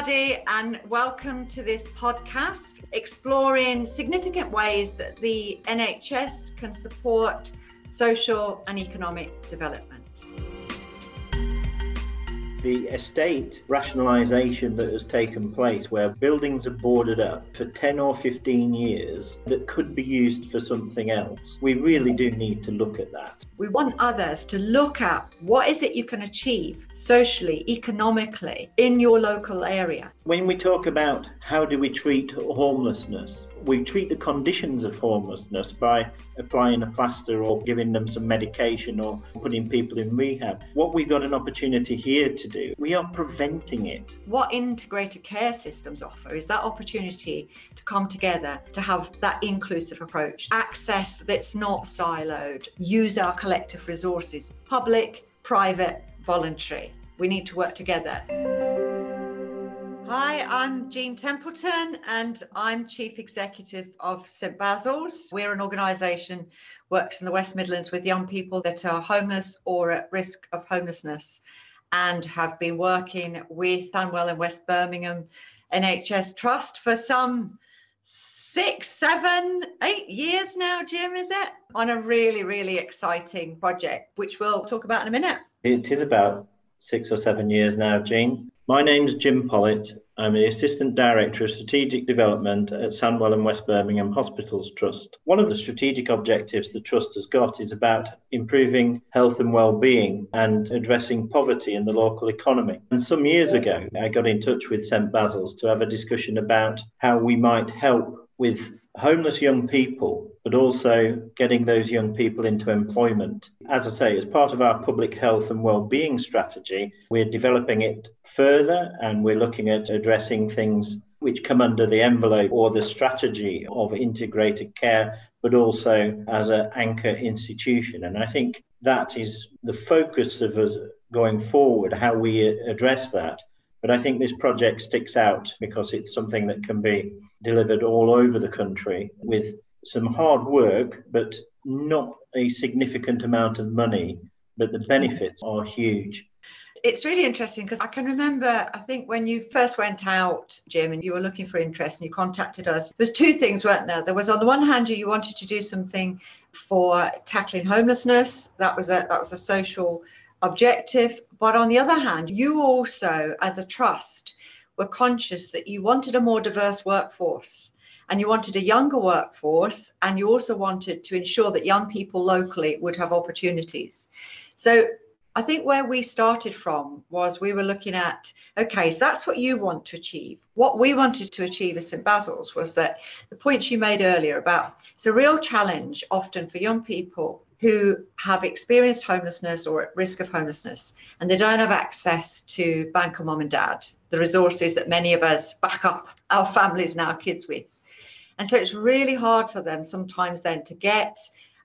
everybody, and welcome to this podcast exploring significant ways that the NHS can support social and economic development the estate rationalisation that has taken place, where buildings are boarded up for 10 or 15 years that could be used for something else, we really do need to look at that. We want others to look at what is it you can achieve socially, economically in your local area. When we talk about how do we treat homelessness, we treat the conditions of homelessness by applying a plaster or giving them some medication or putting people in rehab. What we've got an opportunity here to do, we are preventing it. What integrated care systems offer is that opportunity to come together, to have that inclusive approach, access that's not siloed, use our collective resources, public, private, voluntary. We need to work together. Hi, I'm Jean Templeton and I'm Chief Executive of St Basil's. We're an organisation that works in the West Midlands with young people that are homeless or at risk of homelessness and have been working with Sandwell and West Birmingham NHS Trust for some six, seven, eight years now, Jim, is it? On a really, really exciting project, which we'll talk about in a minute. It is about six or seven years now, Jean. My name's Jim Pollitt. I'm the Assistant Director of Strategic Development at Sandwell and West Birmingham Hospitals Trust. One of the strategic objectives the Trust has got is about improving health and well-being and addressing poverty in the local economy. And some years ago, I got in touch with St Basil's to have a discussion about how we might help with homeless young people, but also getting those young people into employment. As I say, as part of our public health and well-being strategy, we're developing it further and we're looking at addressing things which come under the envelope or the strategy of integrated care, but also as an anchor institution. And I think that is the focus of us going forward, how we address that. But I think this project sticks out because it's something that can be delivered all over the country with some hard work, but not a significant amount of money. But the benefits are huge. It's really interesting because I can remember, I think when you first went out, Jim, and you were looking for interest and you contacted us, there was two things, weren't there? There was on the one hand, you wanted to do something for tackling homelessness. That was a that was a social objective. But on the other hand, you also, as a trust, were conscious that you wanted a more diverse workforce and you wanted a younger workforce and you also wanted to ensure that young people locally would have opportunities. So I think where we started from was we were looking at okay, so that's what you want to achieve. What we wanted to achieve at St Basil's was that the points you made earlier about it's a real challenge often for young people who have experienced homelessness or at risk of homelessness and they don't have access to bank or mom and dad, the resources that many of us back up our families and our kids with. And so it's really hard for them sometimes then to get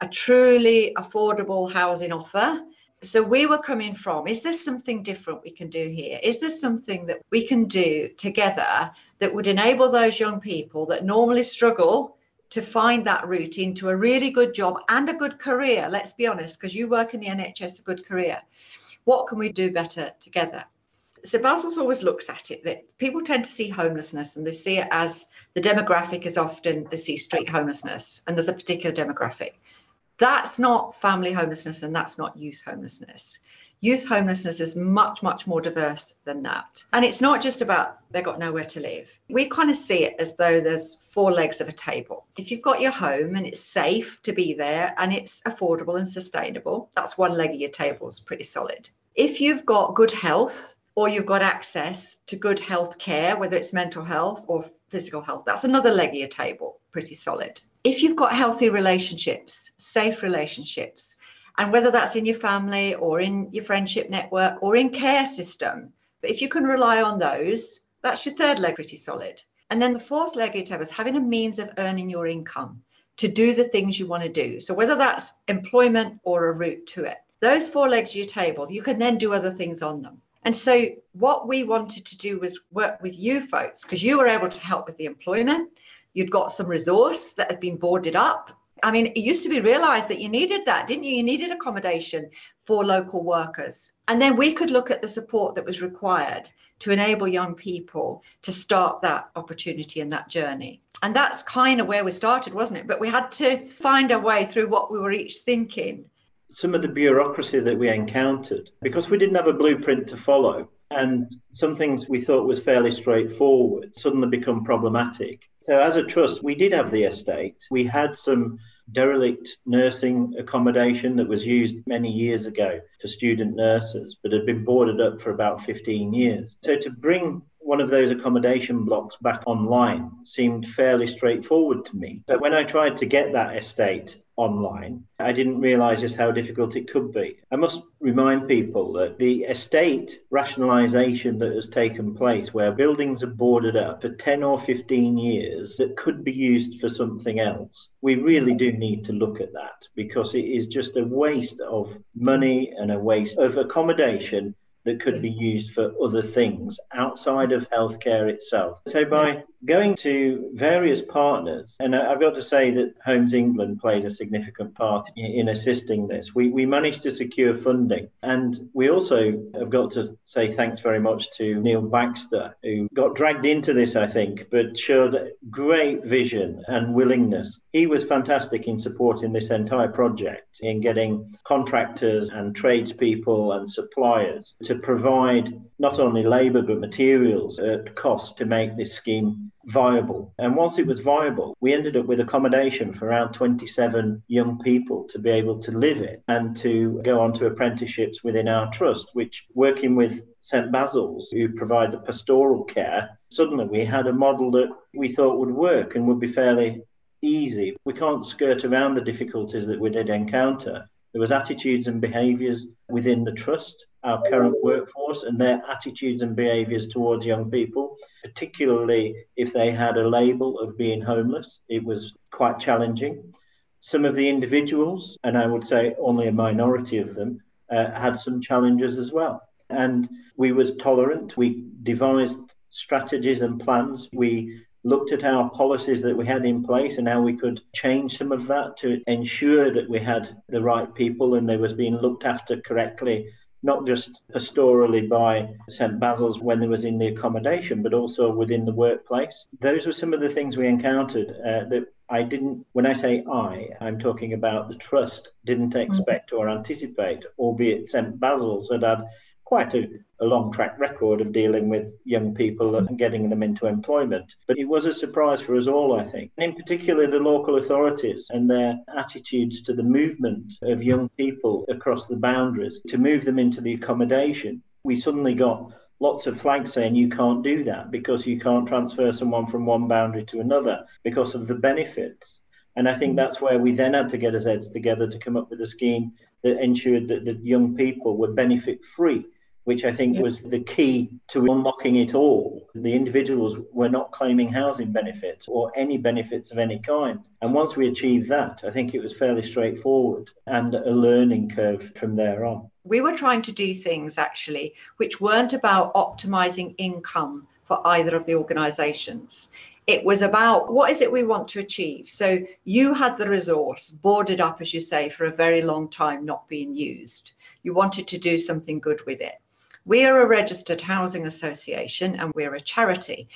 a truly affordable housing offer. So we were coming from is there something different we can do here? Is there something that we can do together that would enable those young people that normally struggle to find that route into a really good job and a good career. Let's be honest, because you work in the NHS, a good career. What can we do better together? St Basil's always looks at it that people tend to see homelessness and they see it as the demographic is often the see street homelessness, and there's a particular demographic. That's not family homelessness and that's not youth homelessness. Youth homelessness is much, much more diverse than that. And it's not just about they've got nowhere to live. We kind of see it as though there's four legs of a table. If you've got your home and it's safe to be there and it's affordable and sustainable, that's one leg of your table, it's pretty solid. If you've got good health or you've got access to good health care, whether it's mental health or physical health, that's another leg of your table, pretty solid. If you've got healthy relationships, safe relationships, and whether that's in your family or in your friendship network or in care system. But if you can rely on those, that's your third leg pretty solid. And then the fourth leg you have is having a means of earning your income to do the things you want to do. So whether that's employment or a route to it, those four legs of your table, you can then do other things on them. And so what we wanted to do was work with you folks because you were able to help with the employment. You'd got some resource that had been boarded up I mean, it used to be realized that you needed that, didn't you? You needed accommodation for local workers. And then we could look at the support that was required to enable young people to start that opportunity and that journey. And that's kind of where we started, wasn't it? But we had to find a way through what we were each thinking. Some of the bureaucracy that we encountered, because we didn't have a blueprint to follow, and some things we thought was fairly straightforward suddenly become problematic. So, as a trust, we did have the estate. We had some derelict nursing accommodation that was used many years ago for student nurses, but had been boarded up for about 15 years. So, to bring one of those accommodation blocks back online seemed fairly straightforward to me. But when I tried to get that estate online. I didn't realize just how difficult it could be. I must remind people that the estate rationalization that has taken place, where buildings are boarded up for 10 or 15 years that could be used for something else, we really do need to look at that because it is just a waste of money and a waste of accommodation that could be used for other things outside of healthcare itself. So, by going to various partners, and I've got to say that Homes England played a significant part in, in, assisting this. We, we managed to secure funding, and we also have got to say thanks very much to Neil Baxter, who got dragged into this, I think, but showed great vision and willingness. He was fantastic in supporting this entire project, in getting contractors and tradespeople and suppliers to provide not only labour but materials at cost to make this scheme viable. And once it was viable, we ended up with accommodation for around 27 young people to be able to live in and to go on to apprenticeships within our trust, which working with St. Basil's, who provide the pastoral care, suddenly we had a model that we thought would work and would be fairly easy. We can't skirt around the difficulties that we did encounter. There was attitudes and behaviours within the trust our current workforce and their attitudes and behaviours towards young people, particularly if they had a label of being homeless. It was quite challenging. Some of the individuals, and I would say only a minority of them, uh, had some challenges as well. And we was tolerant. We devised strategies and plans. We looked at our policies that we had in place and how we could change some of that to ensure that we had the right people and they was being looked after correctly not just pastorally by St. Basil's when they was in the accommodation, but also within the workplace. Those were some of the things we encountered uh, that I didn't, when I say I, I'm talking about the trust, didn't mm. expect or anticipate, albeit St. Basil's had had quite a, a, long track record of dealing with young people and getting them into employment. But it was a surprise for us all, I think. And in particular, the local authorities and their attitudes to the movement of young people across the boundaries to move them into the accommodation. We suddenly got lots of flags saying you can't do that because you can't transfer someone from one boundary to another because of the benefits. And I think that's where we then had to get our heads together to come up with a scheme that ensured that the young people were benefit free which I think was the key to unlocking it all. The individuals were not claiming housing benefits or any benefits of any kind. And once we achieved that, I think it was fairly straightforward and a learning curve from there on. We were trying to do things actually which weren't about optimizing income for either of the organizations. It was about what is it we want to achieve. So you had the resource boarded up, as you say, for a very long time, not being used. You wanted to do something good with it. We are a registered housing association and we're a charity.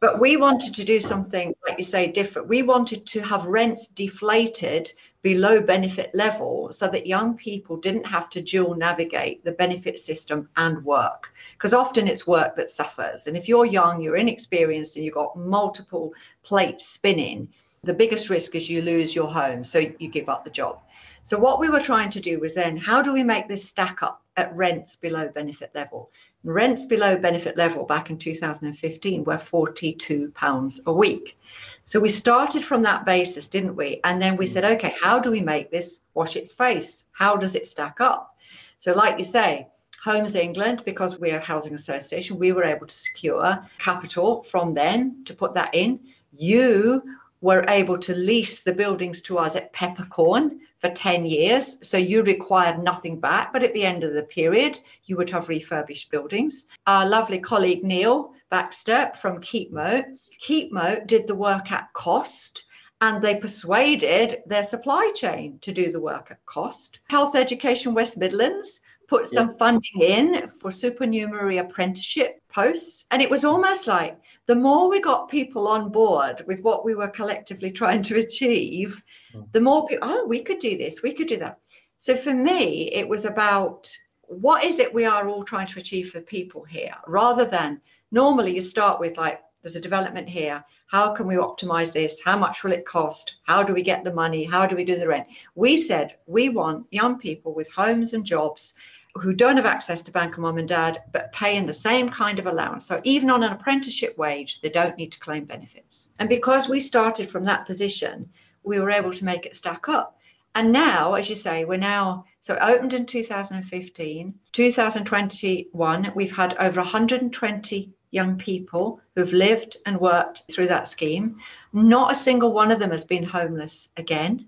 But we wanted to do something, like you say, different. We wanted to have rents deflated below benefit level so that young people didn't have to dual navigate the benefit system and work. Because often it's work that suffers. And if you're young, you're inexperienced, and you've got multiple plates spinning, the biggest risk is you lose your home. So you give up the job. So what we were trying to do was then, how do we make this stack up at rents below benefit level? Rents below benefit level back in 2015 were 42 pounds a week. So we started from that basis, didn't we? And then we mm. said, okay, how do we make this wash its face? How does it stack up? So like you say, Homes England, because we're a housing association, we were able to secure capital from then to put that in. You were able to lease the buildings to us at Peppercorn for 10 years. So you required nothing back. But at the end of the period, you would have refurbished buildings. Our lovely colleague Neil Baxter from Keepmoat, Keepmoat did the work at cost and they persuaded their supply chain to do the work at cost. Health Education West Midlands put some yeah. funding in for supernumerary apprenticeship posts. And it was almost like the more we got people on board with what we were collectively trying to achieve, mm. the more people, oh, we could do this, we could do that. So for me, it was about what is it we are all trying to achieve for people here rather than normally you start with like there's a development here how can we optimize this how much will it cost how do we get the money how do we do the rent we said we want young people with homes and jobs who don't have access to bank of mom and dad but pay in the same kind of allowance. So even on an apprenticeship wage they don't need to claim benefits. And because we started from that position we were able to make it stack up. And now as you say we're now so it opened in 2015 2021 we've had over 120 young people who've lived and worked through that scheme. Not a single one of them has been homeless again.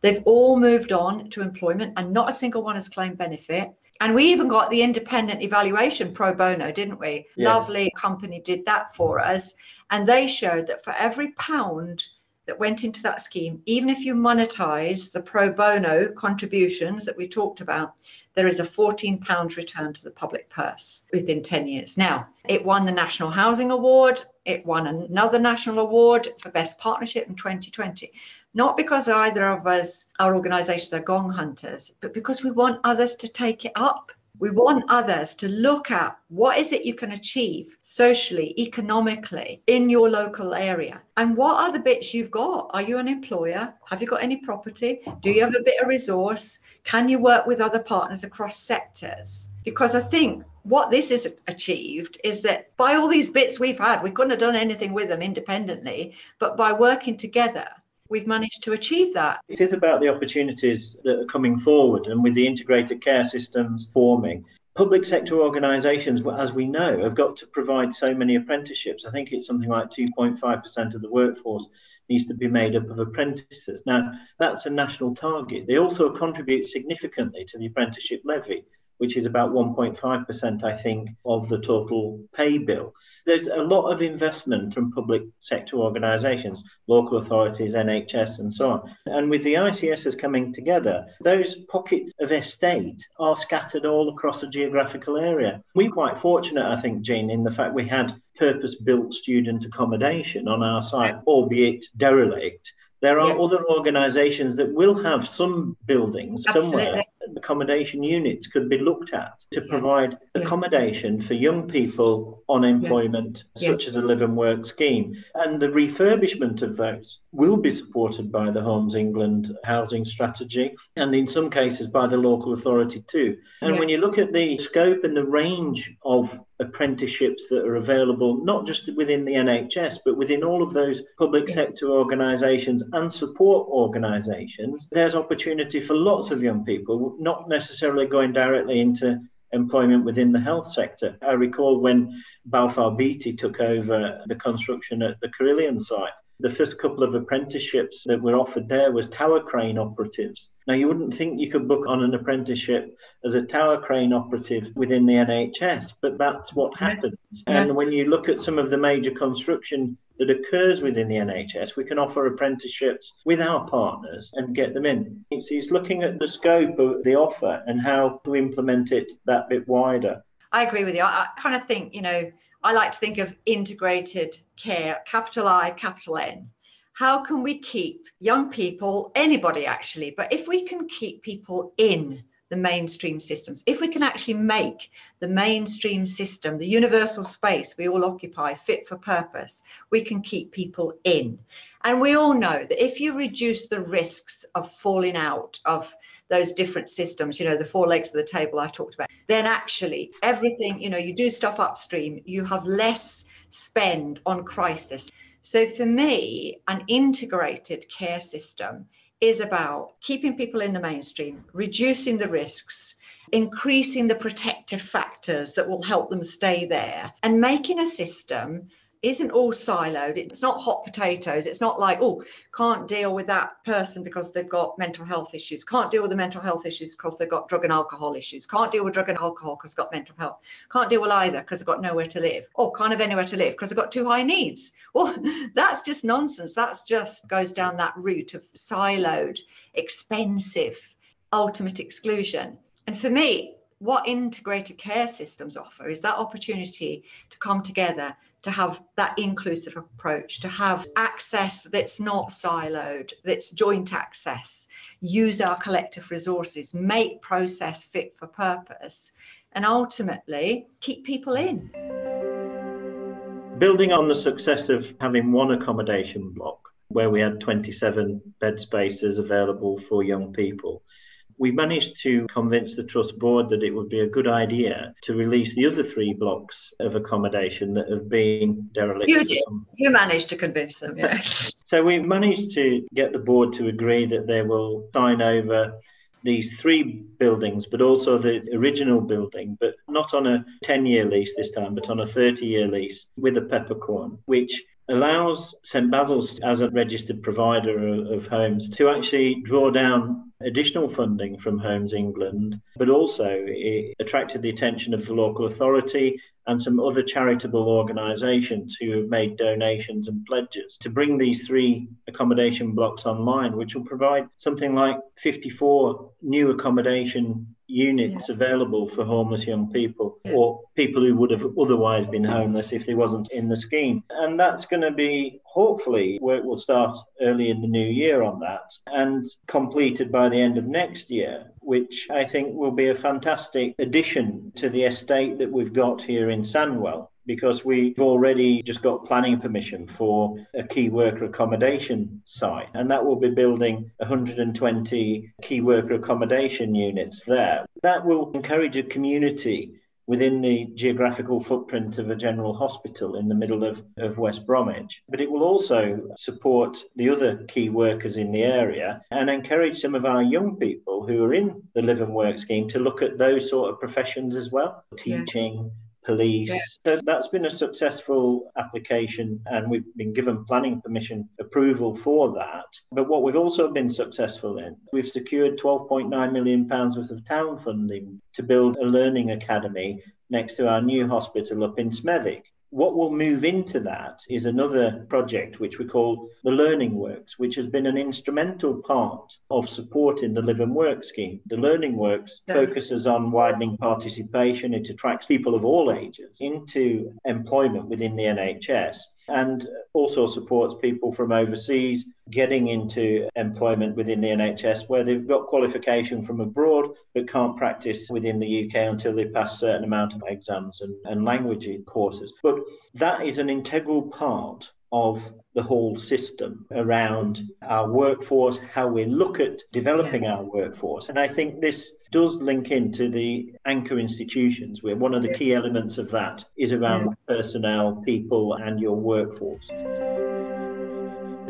They've all moved on to employment and not a single one has claimed benefit. And we even got the independent evaluation pro bono, didn't we? Yes. Lovely company did that for us. And they showed that for every pound that went into that scheme, even if you monetize the pro bono contributions that we talked about, there is a 14 pounds return to the public purse within 10 years. Now, it won the National Housing Award. It won another national award for best partnership in 2020 not because either of us, our organizations are gong hunters, but because we want others to take it up. We want others to look at what is it you can achieve socially, economically in your local area. And what are the bits you've got? Are you an employer? Have you got any property? Do you have a bit of resource? Can you work with other partners across sectors? Because I think what this has achieved is that by all these bits we've had, we couldn't have done anything with them independently, but by working together, we've managed to achieve that. It is about the opportunities that are coming forward and with the integrated care systems forming. Public sector organisations, as we know, have got to provide so many apprenticeships. I think it's something like 2.5% of the workforce needs to be made up of apprentices. Now, that's a national target. They also contribute significantly to the apprenticeship levy which is about 1.5%, I think, of the total pay bill. There's a lot of investment from public sector organisations, local authorities, NHS, and so on. And with the ICSs coming together, those pockets of estate are scattered all across a geographical area. We're quite fortunate, I think, Jean, in the fact we had purpose built student accommodation on our site, albeit derelict. There are yeah. other organisations that will have some buildings Absolutely. somewhere accommodation units could be looked at to provide yeah. accommodation for young people on employment, yeah. such as a live and work scheme. And the refurbishment of those will be supported by the Homes England housing strategy and in some cases by the local authority too. And yeah. when you look at the scope and the range of apprenticeships that are available, not just within the NHS, but within all of those public sector organisations and support organisations, there's opportunity for lots of young people, not necessarily going directly into employment within the health sector. I recall when Balfour Beatty took over the construction at the Carillion site. The first couple of apprenticeships that were offered there was tower crane operatives. Now, you wouldn't think you could book on an apprenticeship as a tower crane operative within the NHS, but that's what happens. Yeah. And when you look at some of the major construction that occurs within the NHS, we can offer apprenticeships with our partners and get them in. It's, it's looking at the scope of the offer and how to implement it that bit wider. I agree with you. I, I kind of think, you know, I like to think of integrated care, capital I, capital N. How can we keep young people, anybody actually, but if we can keep people in the mainstream systems, if we can actually make the mainstream system, the universal space we all occupy, fit for purpose, we can keep people in. And we all know that if you reduce the risks of falling out of those different systems, you know, the four legs of the table I talked about, then actually everything, you know, you do stuff upstream, you have less spend on crisis. So for me, an integrated care system is about keeping people in the mainstream, reducing the risks, increasing the protective factors that will help them stay there, and making a system isn't all siloed. It's not hot potatoes. It's not like, oh, can't deal with that person because they've got mental health issues. Can't deal with the mental health issues because they've got drug and alcohol issues. Can't deal with drug and alcohol because they've got mental health. Can't deal with either because they've got nowhere to live. Or can't have anywhere to live because they've got too high needs. Well, that's just nonsense. That's just goes down that route of siloed, expensive, ultimate exclusion. And for me, what integrated care systems offer is that opportunity to come together to have that inclusive approach to have access that's not siloed that's joint access use our collective resources make process fit for purpose and ultimately keep people in. Building on the success of having one accommodation block where we had 27 bed spaces available for young people we managed to convince the Trust board that it would be a good idea to release the other three blocks of accommodation that have been derelict. You did. You managed to convince them, yeah. so we managed to get the board to agree that they will sign over these three buildings, but also the original building, but not on a 10 year lease this time, but on a 30 year lease with a peppercorn, which allows St. Basil's as a registered provider of homes to actually draw down additional funding from Homes England, but also it attracted the attention of the local authority and some other charitable organisations who have made donations and pledges to bring these three accommodation blocks online, which will provide something like 54 new accommodation units yeah. available for homeless young people yeah. or people who would have otherwise been homeless if they wasn't in the scheme. And that's going to be hopefully work will start early in the new year on that and completed by the end of next year, which I think will be a fantastic addition to the estate that we've got here in Sandwell because we've already just got planning permission for a key worker accommodation site, and that will be building 120 key worker accommodation units there. That will encourage a community within the geographical footprint of a general hospital in the middle of, of West Bromwich. But it will also support the other key workers in the area and encourage some of our young people who are in the Live and Work scheme to look at those sort of professions as well teaching, yeah police. Yeah. So that's been a successful application, and we've been given planning permission approval for that. But what we've also been successful in, we've secured £12.9 million worth of town funding to build a learning academy next to our new hospital up in Smethwick. What will move into that is another project which we call the Learning Works, which has been an instrumental part of supporting the Live and Work scheme. The Learning Works focuses on widening participation. It attracts people of all ages into employment within the NHS and also supports people from overseas getting into employment within the NHS where they've got qualification from abroad but can't practice within the UK until they pass a certain amount of exams and, and language courses. But that is an integral part of the whole system around our workforce, how we look at developing our workforce. And I think this does link into the anchor institutions, where one of the key elements of that is around personnel, people, and your workforce.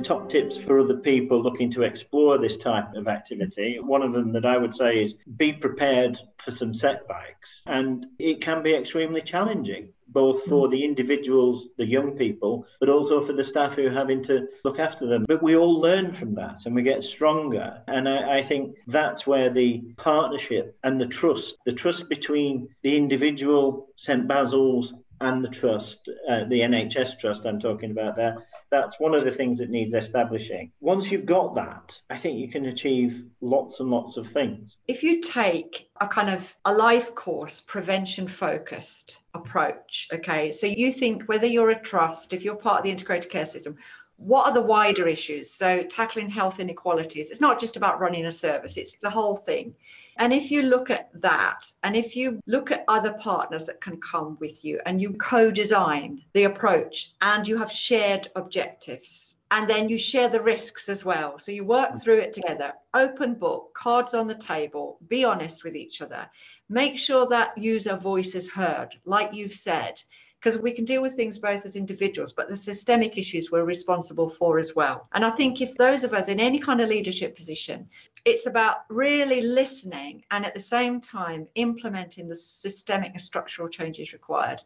Top tips for other people looking to explore this type of activity. One of them that I would say is be prepared for some setbacks, and it can be extremely challenging both for mm. the individuals, the young people, but also for the staff who are having to look after them. But we all learn from that and we get stronger. And I, I, think that's where the partnership and the trust, the trust between the individual St. Basil's and the trust, uh, the NHS trust I'm talking about there, that's one of the things that needs establishing. Once you've got that, I think you can achieve lots and lots of things. If you take a kind of a life course, prevention focused approach, okay, so you think whether you're a trust, if you're part of the integrated care system, what are the wider issues? So, tackling health inequalities, it's not just about running a service, it's the whole thing. And if you look at that, and if you look at other partners that can come with you and you co design the approach and you have shared objectives, and then you share the risks as well. So you work mm. through it together, open book, cards on the table, be honest with each other, make sure that user voice is heard, like you've said because we can deal with things both as individuals, but the systemic issues we're responsible for as well. And I think if those of us in any kind of leadership position it's about really listening and at the same time implementing the systemic and structural changes required.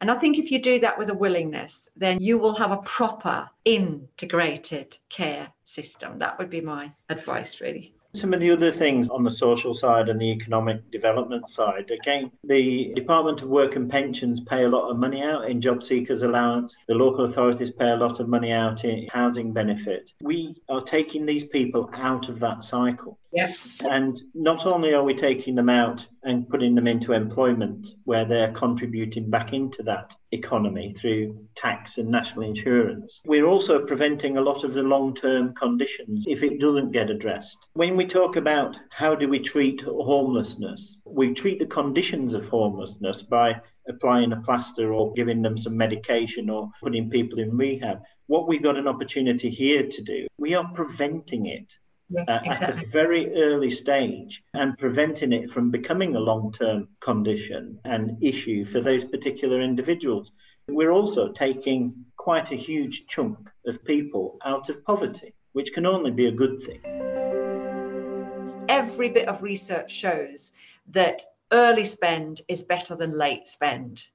And I think if you do that with a willingness, then you will have a proper integrated care system. That would be my advice, really. Some of the other things on the social side and the economic development side, again, the Department of Work and Pensions pay a lot of money out in job seekers allowance. The local authorities pay a lot of money out in housing benefit. We are taking these people out of that cycle. Yes. And not only are we taking them out and putting them into employment where they're contributing back into that economy through tax and national insurance, we're also preventing a lot of the long term conditions if it doesn't get addressed. When we talk about how do we treat homelessness, we treat the conditions of homelessness by applying a plaster or giving them some medication or putting people in rehab. What we've got an opportunity here to do, we are preventing it Yeah, exactly. at a very early stage and preventing it from becoming a long term condition and issue for those particular individuals. We're also taking quite a huge chunk of people out of poverty, which can only be a good thing. Every bit of research shows that early spend is better than late spend.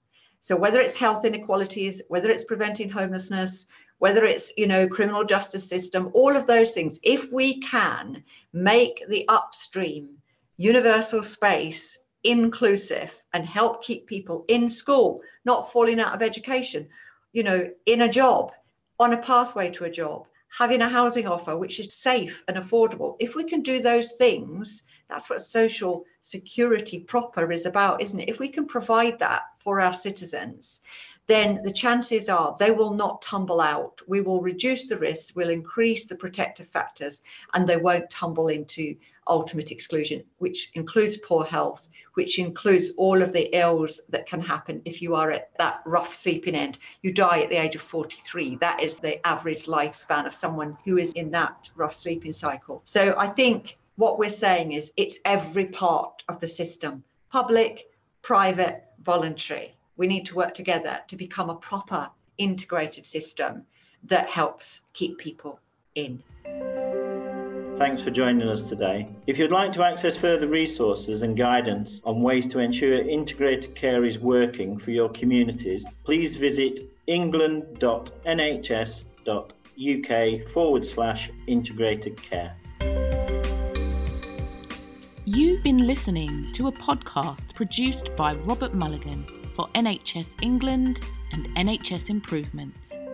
So whether it's health inequalities, whether it's preventing homelessness, whether it's you know criminal justice system, all of those things, if we can make the upstream universal space inclusive and help keep people in school, not falling out of education, you know, in a job, on a pathway to a job, having a housing offer which is safe and affordable. If we can do those things, that's what social security proper is about, isn't it? If we can provide that for our citizens, then the chances are they will not tumble out. We will reduce the risks, we'll increase the protective factors, and they won't tumble into ultimate exclusion, which includes poor health, which includes all of the ills that can happen if you are at that rough sleeping end. You die at the age of 43. That is the average lifespan of someone who is in that rough sleeping cycle. So I think what we're saying is it's every part of the system public, private, voluntary. We need to work together to become a proper integrated system that helps keep people in. Thanks for joining us today. If you'd like to access further resources and guidance on ways to ensure integrated care is working for your communities, please visit england.nhs.uk forward slash integrated care. You've been listening to a podcast produced by Robert Mulligan for NHS England and NHS Improvement.